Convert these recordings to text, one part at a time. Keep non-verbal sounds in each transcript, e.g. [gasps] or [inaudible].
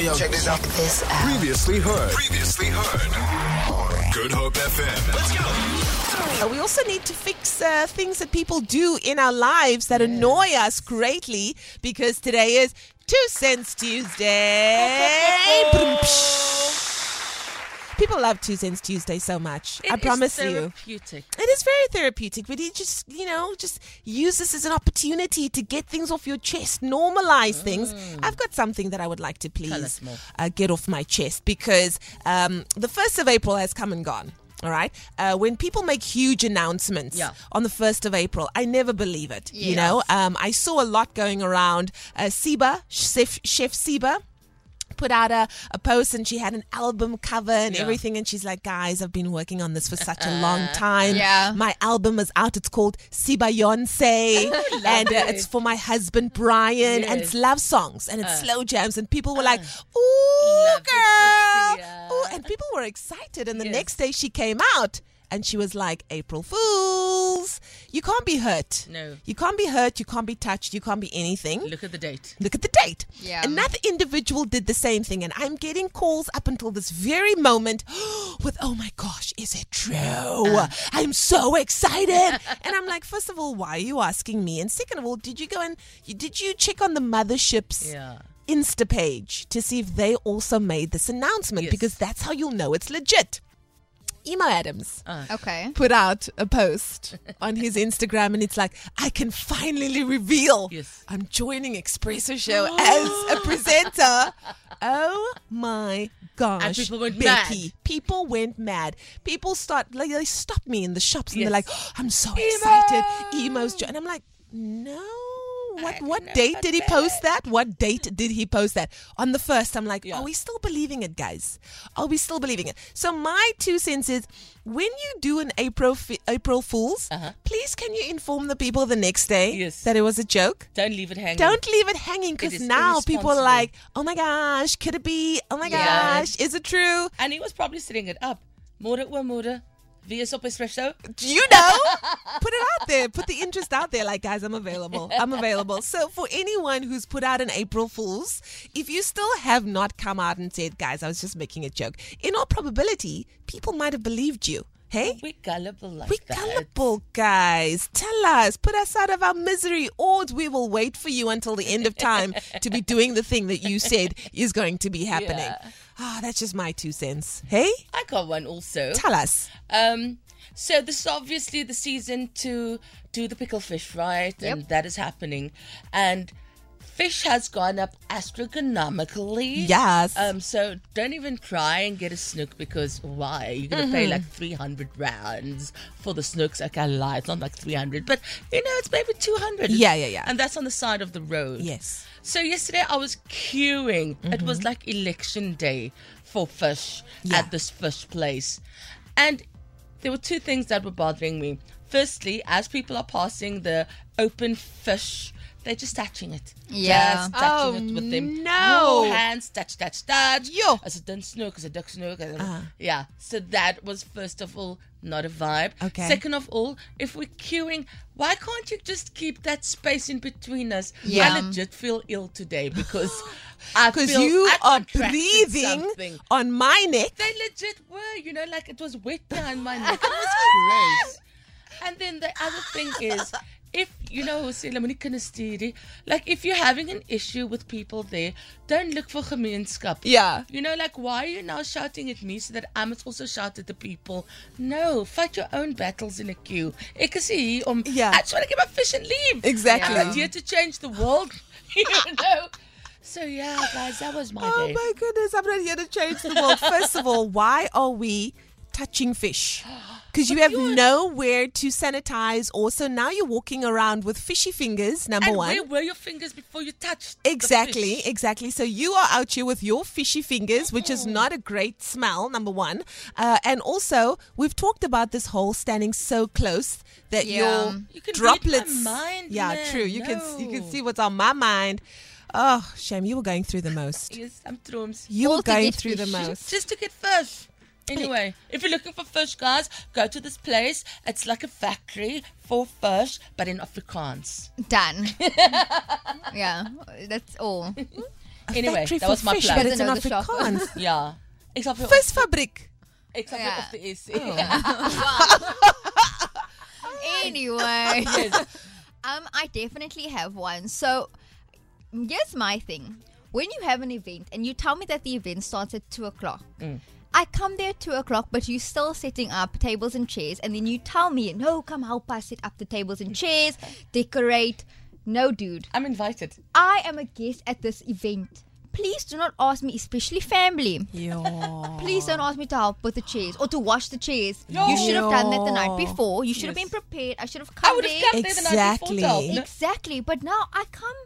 yo, yo. Check this out. This out. Previously heard. Previously heard. Good Hope FM. Let's go. Uh, We also need to fix uh, things that people do in our lives that annoy us greatly because today is Two Cents Tuesday. [laughs] People love Tuesdays Tuesday so much. I promise you. therapeutic. It is very therapeutic, but you just, you know, just use this as an opportunity to get things off your chest, normalize things. I've got something that I would like to please Mm. uh, get off my chest because um, the 1st of April has come and gone. All right. Uh, when people make huge announcements Yeah. on the 1st of April, I never believe it. You know, um, I saw a lot going around. Uh, Siba, Chef, Chef Siba, put out a, a post and she had an album cover and Yeah. everything. And she's like guys i've been working on this for such a long time. Yeah. my album is out. It's called siba yonse [laughs] and uh, it's for my husband brian. And it's love songs. And it's slow jams. And people were like ooh girl. ooh, and people were excited. And the Yes. next day she came out and she was like april fools you can't be hurt No. you can't be hurt you can't be touched you can't be anything Look at the date. Look at the date. Yeah. Another individual did the same thing, and I'm getting calls up until this very moment [gasps] with, oh my gosh, is it true? Uh. I'm so excited. [laughs] and I'm like, first of all, why are you asking me? And second of all, did you go and did you check on the mothership's Yeah. Insta page to see if they also made this announcement? Yes. Because that's how you'll know it's legit. Emo Adams ah. Okay. put out a post on his Instagram and it's like, I can finally reveal Yes. I'm joining Expresso Show ah. as a presenter. Oh my gosh. And people went Becky. mad. People went mad. People start like they stop me in the shops and they're Yes. like, "Oh, I'm so excited. Emo's jo-. and I'm like, no. What what date did he post that? What date did he post that? On the first, I'm like, Yeah. are we still believing it, guys? Are we still believing it? So my two cents is, when you do an April fi- April Fools, please can you inform the people the next day Uh-huh. Yes. that it was a joke? Don't leave it hanging. Don't leave it hanging because now people are like, oh my gosh, could it be? Oh my Yeah. gosh, is it true? And he was probably setting it up. Môre o môre. Is op Expresso? Do you know? put it out there. Put the interest out there. Like, guys, I'm available. I'm available. So, for anyone who's put out an April Fool's, if you still have not come out and said, guys, I was just making a joke, in all probability, people might have believed you. Hey? We gullible like We're that. gullible, guys. Tell us. Put us out of our misery, or we will wait for you until the end of time [laughs] to be doing the thing that you said is going to be happening. Yeah. Ah, that's just my two cents. Hey? I got one also. Tell us. Um, so this is obviously the season to do the pickle fish, right? And that is happening. And fish has gone up astronomically. Yes. Um, so don't even try and get a snook because why? You're gonna pay Mm-hmm. like three hundred rounds for the snooks. Okay, I lie, it's not like three hundred, but you know it's maybe two hundred. Yeah, yeah, yeah. And that's on the side of the road. Yes. So yesterday I was queuing. It was like election day for fish Yeah. at this fish place. And there were two things that were bothering me. Firstly, as people are passing the open fish, they're just touching it. Yeah. Just touching Oh, it with them. no. More hands, touch, touch, touch. Yo. As a dun snook, as a duck snook. as a- Uh-huh. Yeah. So that was first of all not a vibe. Okay. Second of all, if we're queuing, why can't you just keep that space in between us? Yeah. I legit feel ill today because [laughs] I Because you are breathing something. on my neck. They legit were, you know, like it was wet behind my neck. [laughs] It was gross. And then the other thing is, [laughs] if you know, sê hulle moenie kinders stuur nie. Like if you're having an issue with people there, don't look for gemeenskap. Yeah. You know, like why are you now shouting at me so that I must also shout at the people? No, fight your own battles in a queue. Ek is hier om Yeah. I just want to get my fish and leave. Exactly. I'm not here to change the world. [laughs] you know. So yeah, guys, that was my Oh day. my goodness, I'm not here to change the world. First of all, why are we touching fish? [gasps] Because you have nowhere to sanitize. Also, now you're walking around with fishy fingers, number and one. where were your fingers before you touched? the Exactly, exactly. So you are out here with your fishy fingers, which is not a great smell, number one. Uh, and also, we've talked about this whole standing so close that Yeah. your You can read my droplets. mind, yeah, man. true. You can you can see what's on my mind. Oh, shame you were going through the [laughs] most. Yes, I'm drooms. You All were going through the fish. most. Just to get fish. Anyway, if you're looking for fish, guys, go to this place. It's like a factory for fish, but in Afrikaans. Done. [laughs] yeah, that's all. Anyway, Factory that for was my fish, plug. but it's in Doesn't know the. Afrikaans. [laughs] Yeah. Except for Visfabrik. except Yeah. for of the S. [laughs] Anyway, Yes. um, I definitely have one. So here's my thing: when you have an event and you tell me that the event starts at two o'clock. I come there at two o'clock, but you're still setting up tables and chairs, and then you tell me, "No, come help us set up the tables and chairs, decorate." No, dude, I'm invited. I am a guest at this event. Please do not ask me, especially family. Yeah. Please don't ask me to help with the chairs or to wash the chairs. No. You should have done that the night before. You should have Yes. been prepared. I should have come I come would there. have come there the night before to help. Exactly. No, Exactly, but now I come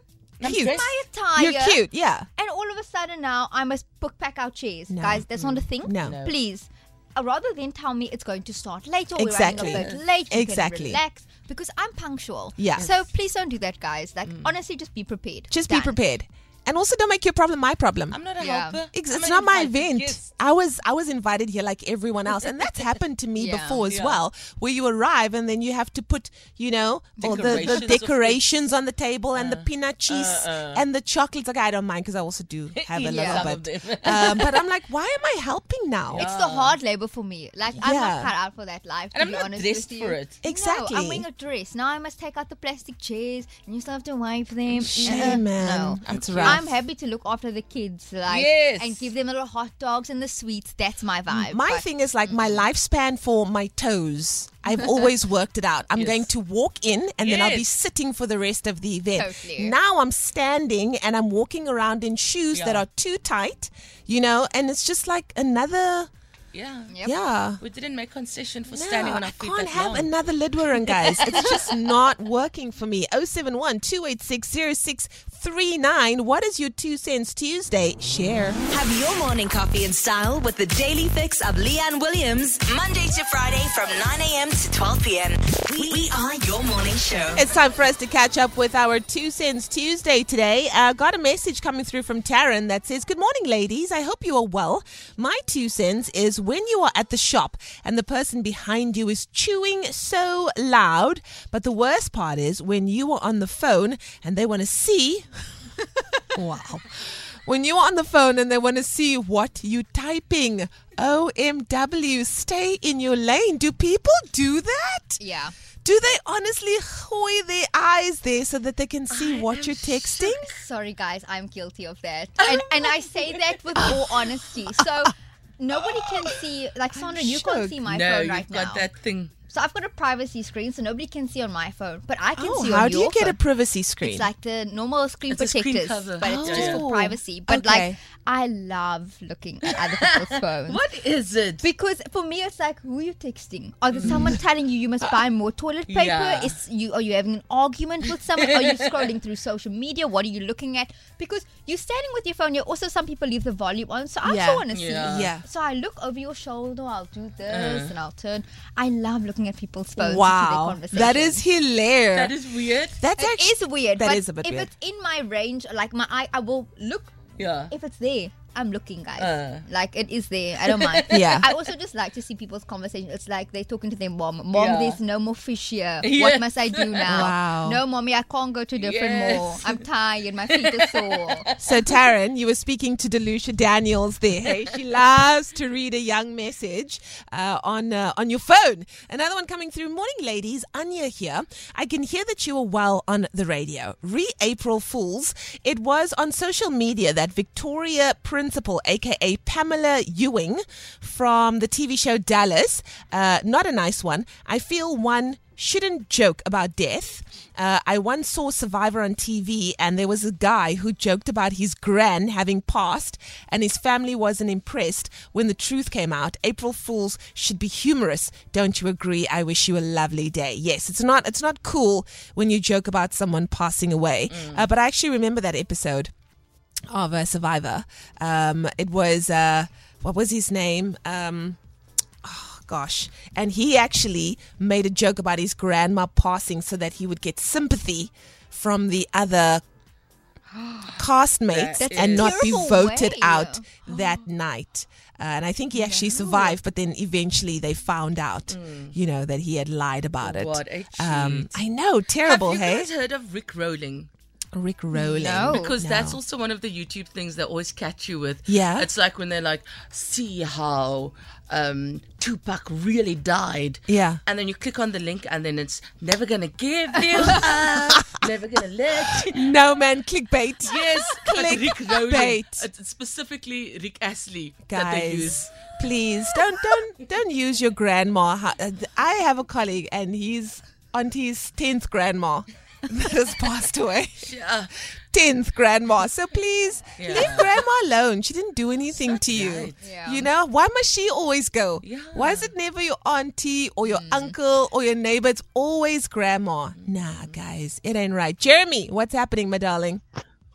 I'm Cute. my attire. You're cute, yeah. And all of a sudden now I must book pack our chairs. No. Guys, that's not a thing. No. No. Please. Uh, rather than tell me it's going to start later or Exactly. we're running a bit late, you Exactly. can relax because I'm punctual. Yeah. So please don't do that, guys. Like honestly, just be prepared. Just Done. be prepared. And also don't make your problem my problem. I'm not a Yeah. helper. Ex- I'm it's not my event. guest. I was I was invited here like everyone else, and that's happened to me [laughs] Yeah. before as Yeah. well. Where you arrive and then you have to put, you know, all the, the Decorations on the table and the peanut cheese uh. and the chocolates. Like I don't mind because I also do [laughs] have a Eat little of bit. [laughs] um, but I'm like, why am I helping now? It's the hard labor for me. Like I'm not cut out for that life. To And I'm be not honest dressed with you. for it. Exactly. No, I'm wearing a dress. Now I must take out the plastic chairs and you still have to wipe them. Shame, Uh, man. No. That's I'm rough. I'm happy to look after the kids, like, Yes. and give them little hot dogs and the sweets. That's my vibe. My But thing is like my mm-hmm. lifespan for my toes. I've [laughs] always worked it out. I'm Yes. going to walk in and then I'll be sitting for the rest of the event. Totally. Now I'm standing and I'm walking around in shoes that are too tight, you know, and it's just like another Yeah. Yep. yeah. We didn't make concession for No, standing on our feet. I feet can't have long. another Lidwaran, guys. It's [laughs] just not working for me. 071 286 0639. What is your two cents Tuesday? Share. Have your morning coffee in style with the daily fix of Leanne Williams, Monday to Friday from 9 a.m. to 12 p.m. We, we are your morning show. It's time for us to catch up with our Two Cents Tuesday today. Uh, got a message coming through from Taryn that says, Good morning, ladies. I hope you are well. My two cents is when you are at the shop and the person behind you is chewing so loud. But the worst part is when you are on the phone and they want to see. [laughs] wow. When you are on the phone and they want to see what you typing. OMW, stay in your lane. Do people do that? yeah. Do they honestly hoy their eyes there so that they can see what you're texting? Sorry, guys, I'm guilty of that, and and I say that with [laughs] all honesty. So nobody can see. Like Sandra, you can't see my no, phone you've right got that thing. So I've got a privacy screen, so nobody can see on my phone, but I can see it. Oh, see how do you get a privacy screen? It's like the normal screen It's a screen cover. but it's Yeah, just for privacy. But Okay. like, I love looking at other people's [laughs] phones. What is it? Because for me, it's like, who are you texting? Are there someone telling you you must buy more toilet paper? Yeah. Is you are you having an argument with someone? Are you scrolling through social media? What are you looking at? Because you're standing with your phone. You're also some people leave the volume on, so I Yeah. also want to see. Yeah. Yeah. So I look over your shoulder. I'll do this Uh. and I'll turn. I love looking at people's phones. wow, To see that is hilarious. that is weird. That's It actually is weird. That but is a bit if weird. it's in my range, like my eye, I will look. Yeah. If it's there, I'm looking, guys. Uh. like it is there. I don't mind. [laughs] Yeah. I also just like to see people's conversation. It's like they're talking to their mom. Mom, Yeah. there's no more fish here. [laughs] Yes. What must I do now? Wow. No, mommy, I can't go to different Yes. mall. I'm tired. My feet are sore. [laughs] So, Taryn, you were speaking to Delucia Daniels there. Hey? She loves to read a young message uh, on uh, on your phone. Another one coming through. Morning, ladies. Anya here. I can hear that you are well on the radio. Re April Fools. It was on social media that Victoria Principal, aka Pamela Ewing, from the TV show Dallas, uh, not a nice one. I feel one shouldn't joke about death. Uh, I once saw Survivor on TV, and there was a guy who joked about his gran having passed, and his family wasn't impressed when the truth came out. April Fools should be humorous, don't you agree? I wish you a lovely day. Yes, it's not it's not cool when you joke about someone passing away, uh, but I actually remember that episode of a Survivor. Um, it was uh, what was his name? Um, oh, gosh, and he actually made a joke about his grandma passing so that he would get sympathy from the other [gasps] castmates That and not be voted way. out [gasps] that night. Uh, and I think he actually survived, but then eventually they found out, you know, that he had lied about it. What a Um. I know, terrible, Have you hey? guys heard of Rick Rolling? Rick rolling. No. Because No. that's also one of the YouTube things they always catch you with. Yeah. It's like when they're like, see how um, Tupac really died. Yeah. And then you click on the link and then it's never gonna give you [laughs] up, never gonna let you. [laughs] No man, clickbait. Yes, [laughs] it's Rick Rolling. Clickbait. It's specifically Rick Astley that they use. Guys, please don't don't don't use your grandma. Uh, I have a colleague and he's auntie's tenth grandma that [laughs] has passed away. Yeah. Tenth grandma. So please Yeah. leave grandma alone. She didn't do anything to you. right. Yeah. You know why must she always go? Yeah. Why is it never your auntie or your uncle or your neighbor? It's always grandma. Nah, guys, it ain't right. Jeremy, what's happening, my darling?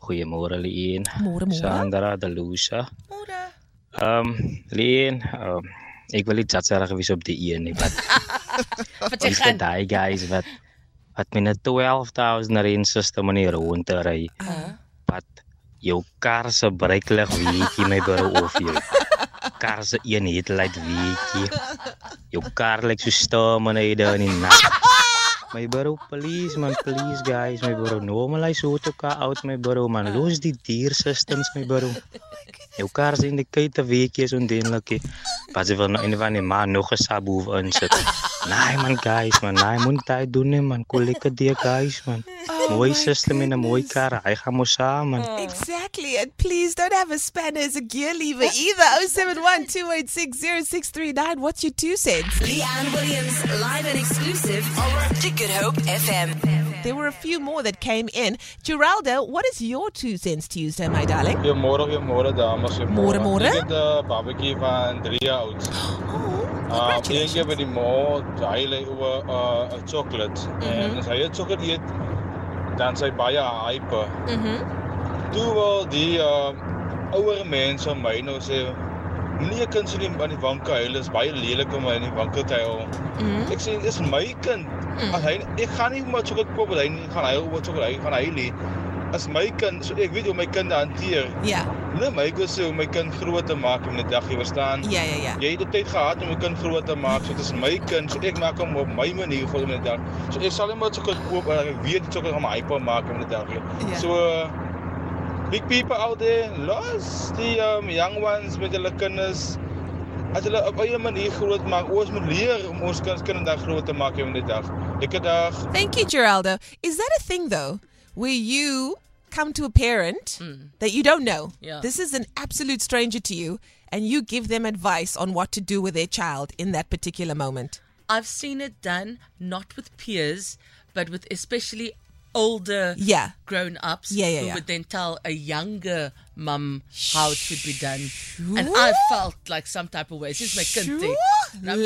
Goeiemôre Lien. Môre, môre. Sandra Delucia. Ora. Ehm um, Lien, um, ek wil nie tsatsara gewees op die een nie, wat [laughs] Wat jy gaan. daai guys wat wat met 'n 12000 rand system in die rond te ry. Wat jou kar se breeklig weetjie my bro of jy. Kar se een headlight weetjie. Jou kar lyk so staminade in die nag. My bro, please man, please guys, my bro, normalize hoe te ka out my bro man. Los die dier systems my bro. Jou kar se indicator weetjie is ondenlik. Pas jy wil nou een van die man nog 'n subwoofer insit. Nee man guys man, nee moet jy doen nie man. Kolleke die guys man. Oh mooi system in 'n mooi kar. Hy gaan mos saam man. Exactly. And please don't have a spanner as a gear lever [laughs] either. 071 286 0639. What's your two cents? Leanne Williams, live and exclusive to Good Hope FM. There were a few more that came in. Geraldo, what is your two cents Tuesday, my darling? Goeiemôre, goeiemôre dames. Môre, môre. Ek het 'n babatjie van 3 jaar oud. Oh, Uh, een keer congratulations. by die mall, hy lê oor 'n uh, 'n chocolate. En as hy 'n chocolate eet, dan sy baie hype. Mhm. Toe wil die uh, ouer mense my nou sê Moenie 'n kind sien nie aan die wanke huil, is baie lelik om in die wanke te huil. Mhm. Ek sê dis my kind. As hy ek gaan nie maar chocolate koop wat hy nie gaan huil oor chocolate, hy gaan huil nie. As my kind, so ek weet hoe my kind hanteer. Ja, Nee, my ek sê om my kind groot te maak in die dag, jy verstaan? ja, ja, ja. Jy het die tyd gehad om my kind groot te maak. So dit is my kind, so ek maak hom op my manier vir in die dag. So ek sal hom net chocolate koop, maar ek weet die chocolate gaan my hyper maak in die dag. Ja. So uh, big people out there, los die um, young ones met hulle kinders as hulle op eie manier groot maak. Ons moet leer om ons kinders kinderdag groot te maak in die dag. Lekker dag. Thank you, Geraldo. Is that a thing though, where you come to a parent that you don't know? Yeah. This is an absolute stranger to you, and you give them advice on what to do with their child in that particular moment. I've seen it done not with peers, but with especially older Yeah. grown ups Yeah, yeah, who yeah. would then tell a younger mum how it should be done. And I felt like some type of way. This is my kind thing. And just-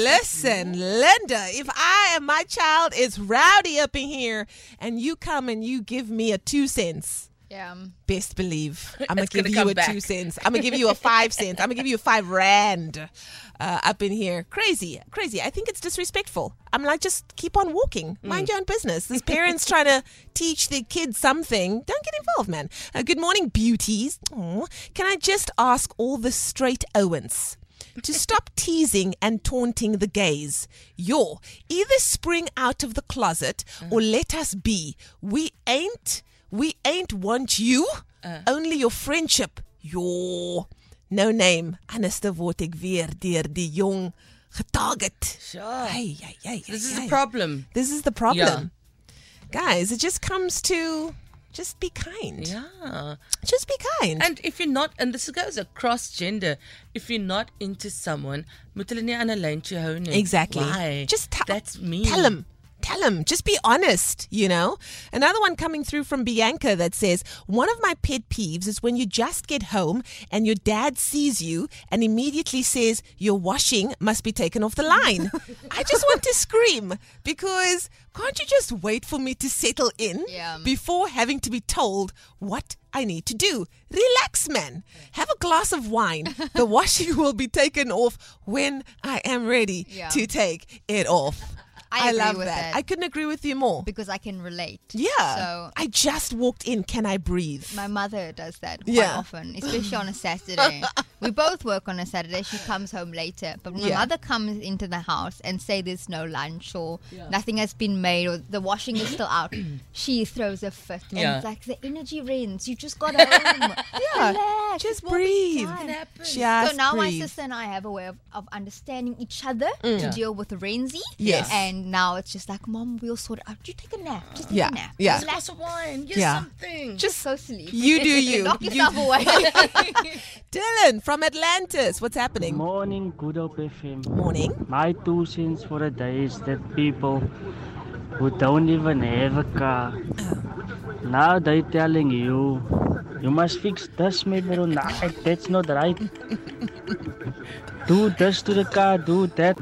Listen, Linda, if I and my child is rowdy up in here and you come and you give me a two cents, Yeah. best believe [laughs] I'm gonna give gonna you a back. two cents. I'm gonna give you a five cents. I'm gonna give you a five rand uh, up in here. Crazy, crazy. I think it's disrespectful. I'm like, just keep on walking. Mind your own business. There's parents trying to teach their kids something. Don't get involved, man. Uh, good morning, beauties. Aw. Can I just ask all the straight Owens? to [laughs] stop teasing and taunting the gays. Yo, either spring out of the closet or let us be. We ain't, we ain't want you, uh. only your friendship. Yo, no name. Anders word ek weer deur die jong getarget. Sure. Hey, hey, hey, This is the problem. This is the problem. Yeah. Guys, it just comes to just be kind. Yeah. Just be kind. And if you're not, and this goes across gender, if you're not into someone, moet hulle nie aan 'n lyntjie hou nie. Exactly. Why? Just tell That's me. Tell him. Tell him. Just be honest, you know? Another one coming through from Bianca that says, One of my pet peeves is when you just get home and your dad sees you and immediately says, Your washing must be taken off the line. [laughs] I just want to scream because can't you just wait for me to settle in Yeah. before having to be told what I need to do? Relax, man. Have a glass of wine. The [laughs] washing will be taken off when I am ready Yeah. to take it off. I agree love with that. that. I couldn't agree with you more. Because I can relate. Yeah. So I just walked in. Can I breathe? my mother does that quite Yeah. often, especially on a Saturday. [laughs] we both work on a Saturday. She comes home later, but when my Yeah. mother comes into the house and say there's no lunch or nothing has been made or the washing is still out, [coughs] she throws a fit. And Yeah. it's like the energy rings. You just got home. [laughs] Yeah, Relax, just it will be breathe. Just so now my sister and I have a way of, of understanding each other to mm. Yeah. deal with Renzi. Yes. And now it's just like, Mom, we'll sort it out. Do you take a nap. Just take Yeah, a nap. yeah. A glass of wine. Yes, Yeah. something. Just so sleep. You do [laughs] you. Knock You- yourself away. [laughs] Dylan from Atlantis, what's happening? Morning, Good Hope FM. Morning. My two cents for the day is that people who don't even have a car, now they're telling you, you must fix this, my bro. Nah, that's not right. [laughs] do this to the car, do that.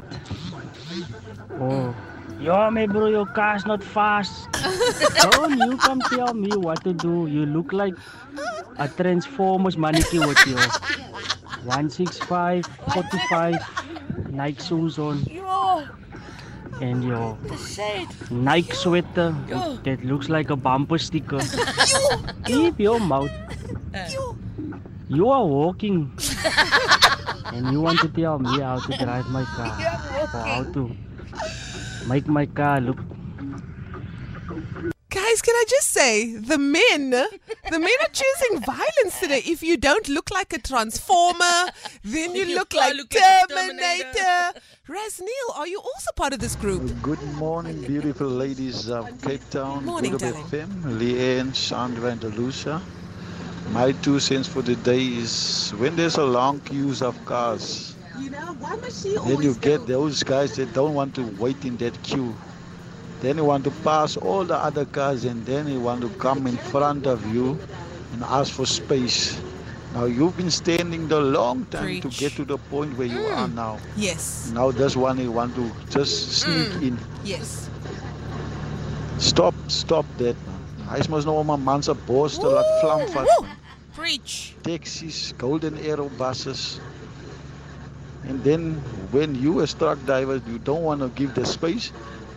Oh, yo, my bro, your car's not fast. [laughs] don't you come tell me what to do. You look like a Transformers mannequin with your 165, 45 Nike shoes on Yo, and your. Nike sweater Yo. that looks like a bumper sticker. [laughs] Keep your mouth. You are walking. [laughs] and you want to tell me how to drive my car. Or how to make my car look Guys, can I just say the men, the men are choosing violence today. If you don't look like a transformer, then you [laughs] You look like look like a Terminator. Terminator. Raz Neil, are you also part of this group? Good morning, beautiful ladies of Cape Town. Morning, Good darling. FM, Leanne, Sandra, and Delucia. My two cents for the day is when there's a long queues of cars, You know, why must she then you get those guys that don't want to wait in that queue. Then you want to pass all the other cars and then you want to come in front of you and ask for space. Now you've been standing the long time to get to the point where you are now. Yes, Now this one you want to just sneak in. yes. Stop, stop that man. Hy mos nou om 'n man se bors te laat vlam vat. Preach. Taxis, golden arrow buses. And then when you a truck driver, you don't want to give the space.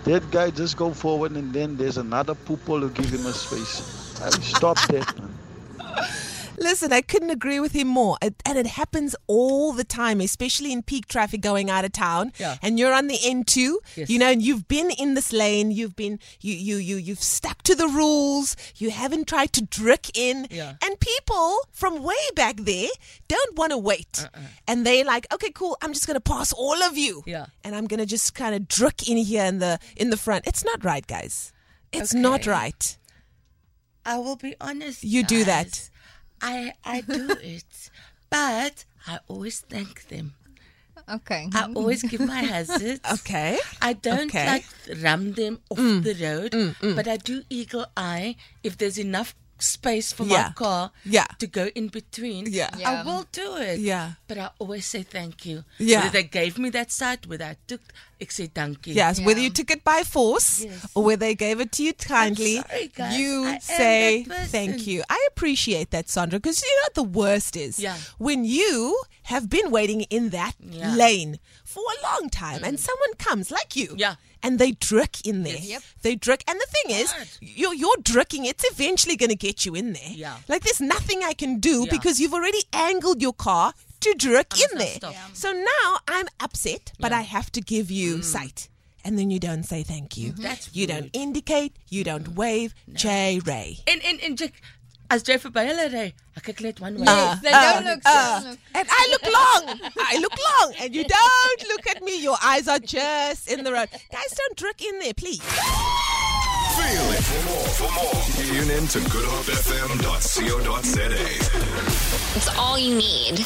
That guy just go forward and then there's another poople to give him a space. I mean, stop that man. Listen, I couldn't agree with him more. It, and it happens all the time, especially in peak traffic going out of town. Yeah. And you're on the N2, Yes. you know, and you've been in this lane, you've been you you you you've stuck to the rules, you haven't tried to drick in. Yeah. And people from way back there don't want to wait. Uh-uh. And they like, okay, cool, I'm just gonna pass all of you. Yeah. And I'm gonna just kind of drick in here in the in the front. It's not right, guys. It's not right. I will be honest. You do that. I I do [laughs] it, but I always thank them. okay. I always give my [laughs] hazards. Okay. I don't Okay. Mm. like ram them off the road, but I do eagle eye if there's enough space for Yeah. my car Yeah. to go in between. Yeah. I will do it. Yeah. But I always say thank you. Yeah. Whether they gave me that side, whether I took, I say thank you. Yes, whether you took it by force Yes. or whether they gave it to you kindly, sorry, guys. you I say thank you. I appreciate that, Sandra, because you know what the worst is? Yeah. When you have been waiting in that Yeah. Mm. lane for a long time and someone comes like you. Yeah. And they drick in there. Yes. Yep. They drick. And the thing is, Right. you're, you're dricking, it's eventually going to get you in there. Yeah. Like there's nothing I can do Yeah. because you've already angled your car to must in there. Yeah. So now I'm upset, but Yeah. I have to give you sight. And then you don't say thank you. That's you don't indicate, you don't wave. J Ray. En en en Jack, as jy verby hulle ry, ek kyk one way. Uh, They uh, don't look, uh, don't look. and I look long. I look long. And you don't look at me. Your eyes are just in the road. Guys, don't drick in there, please. Feel it. For more, for more, tune in to goodhopefm.co.za. It's all you need.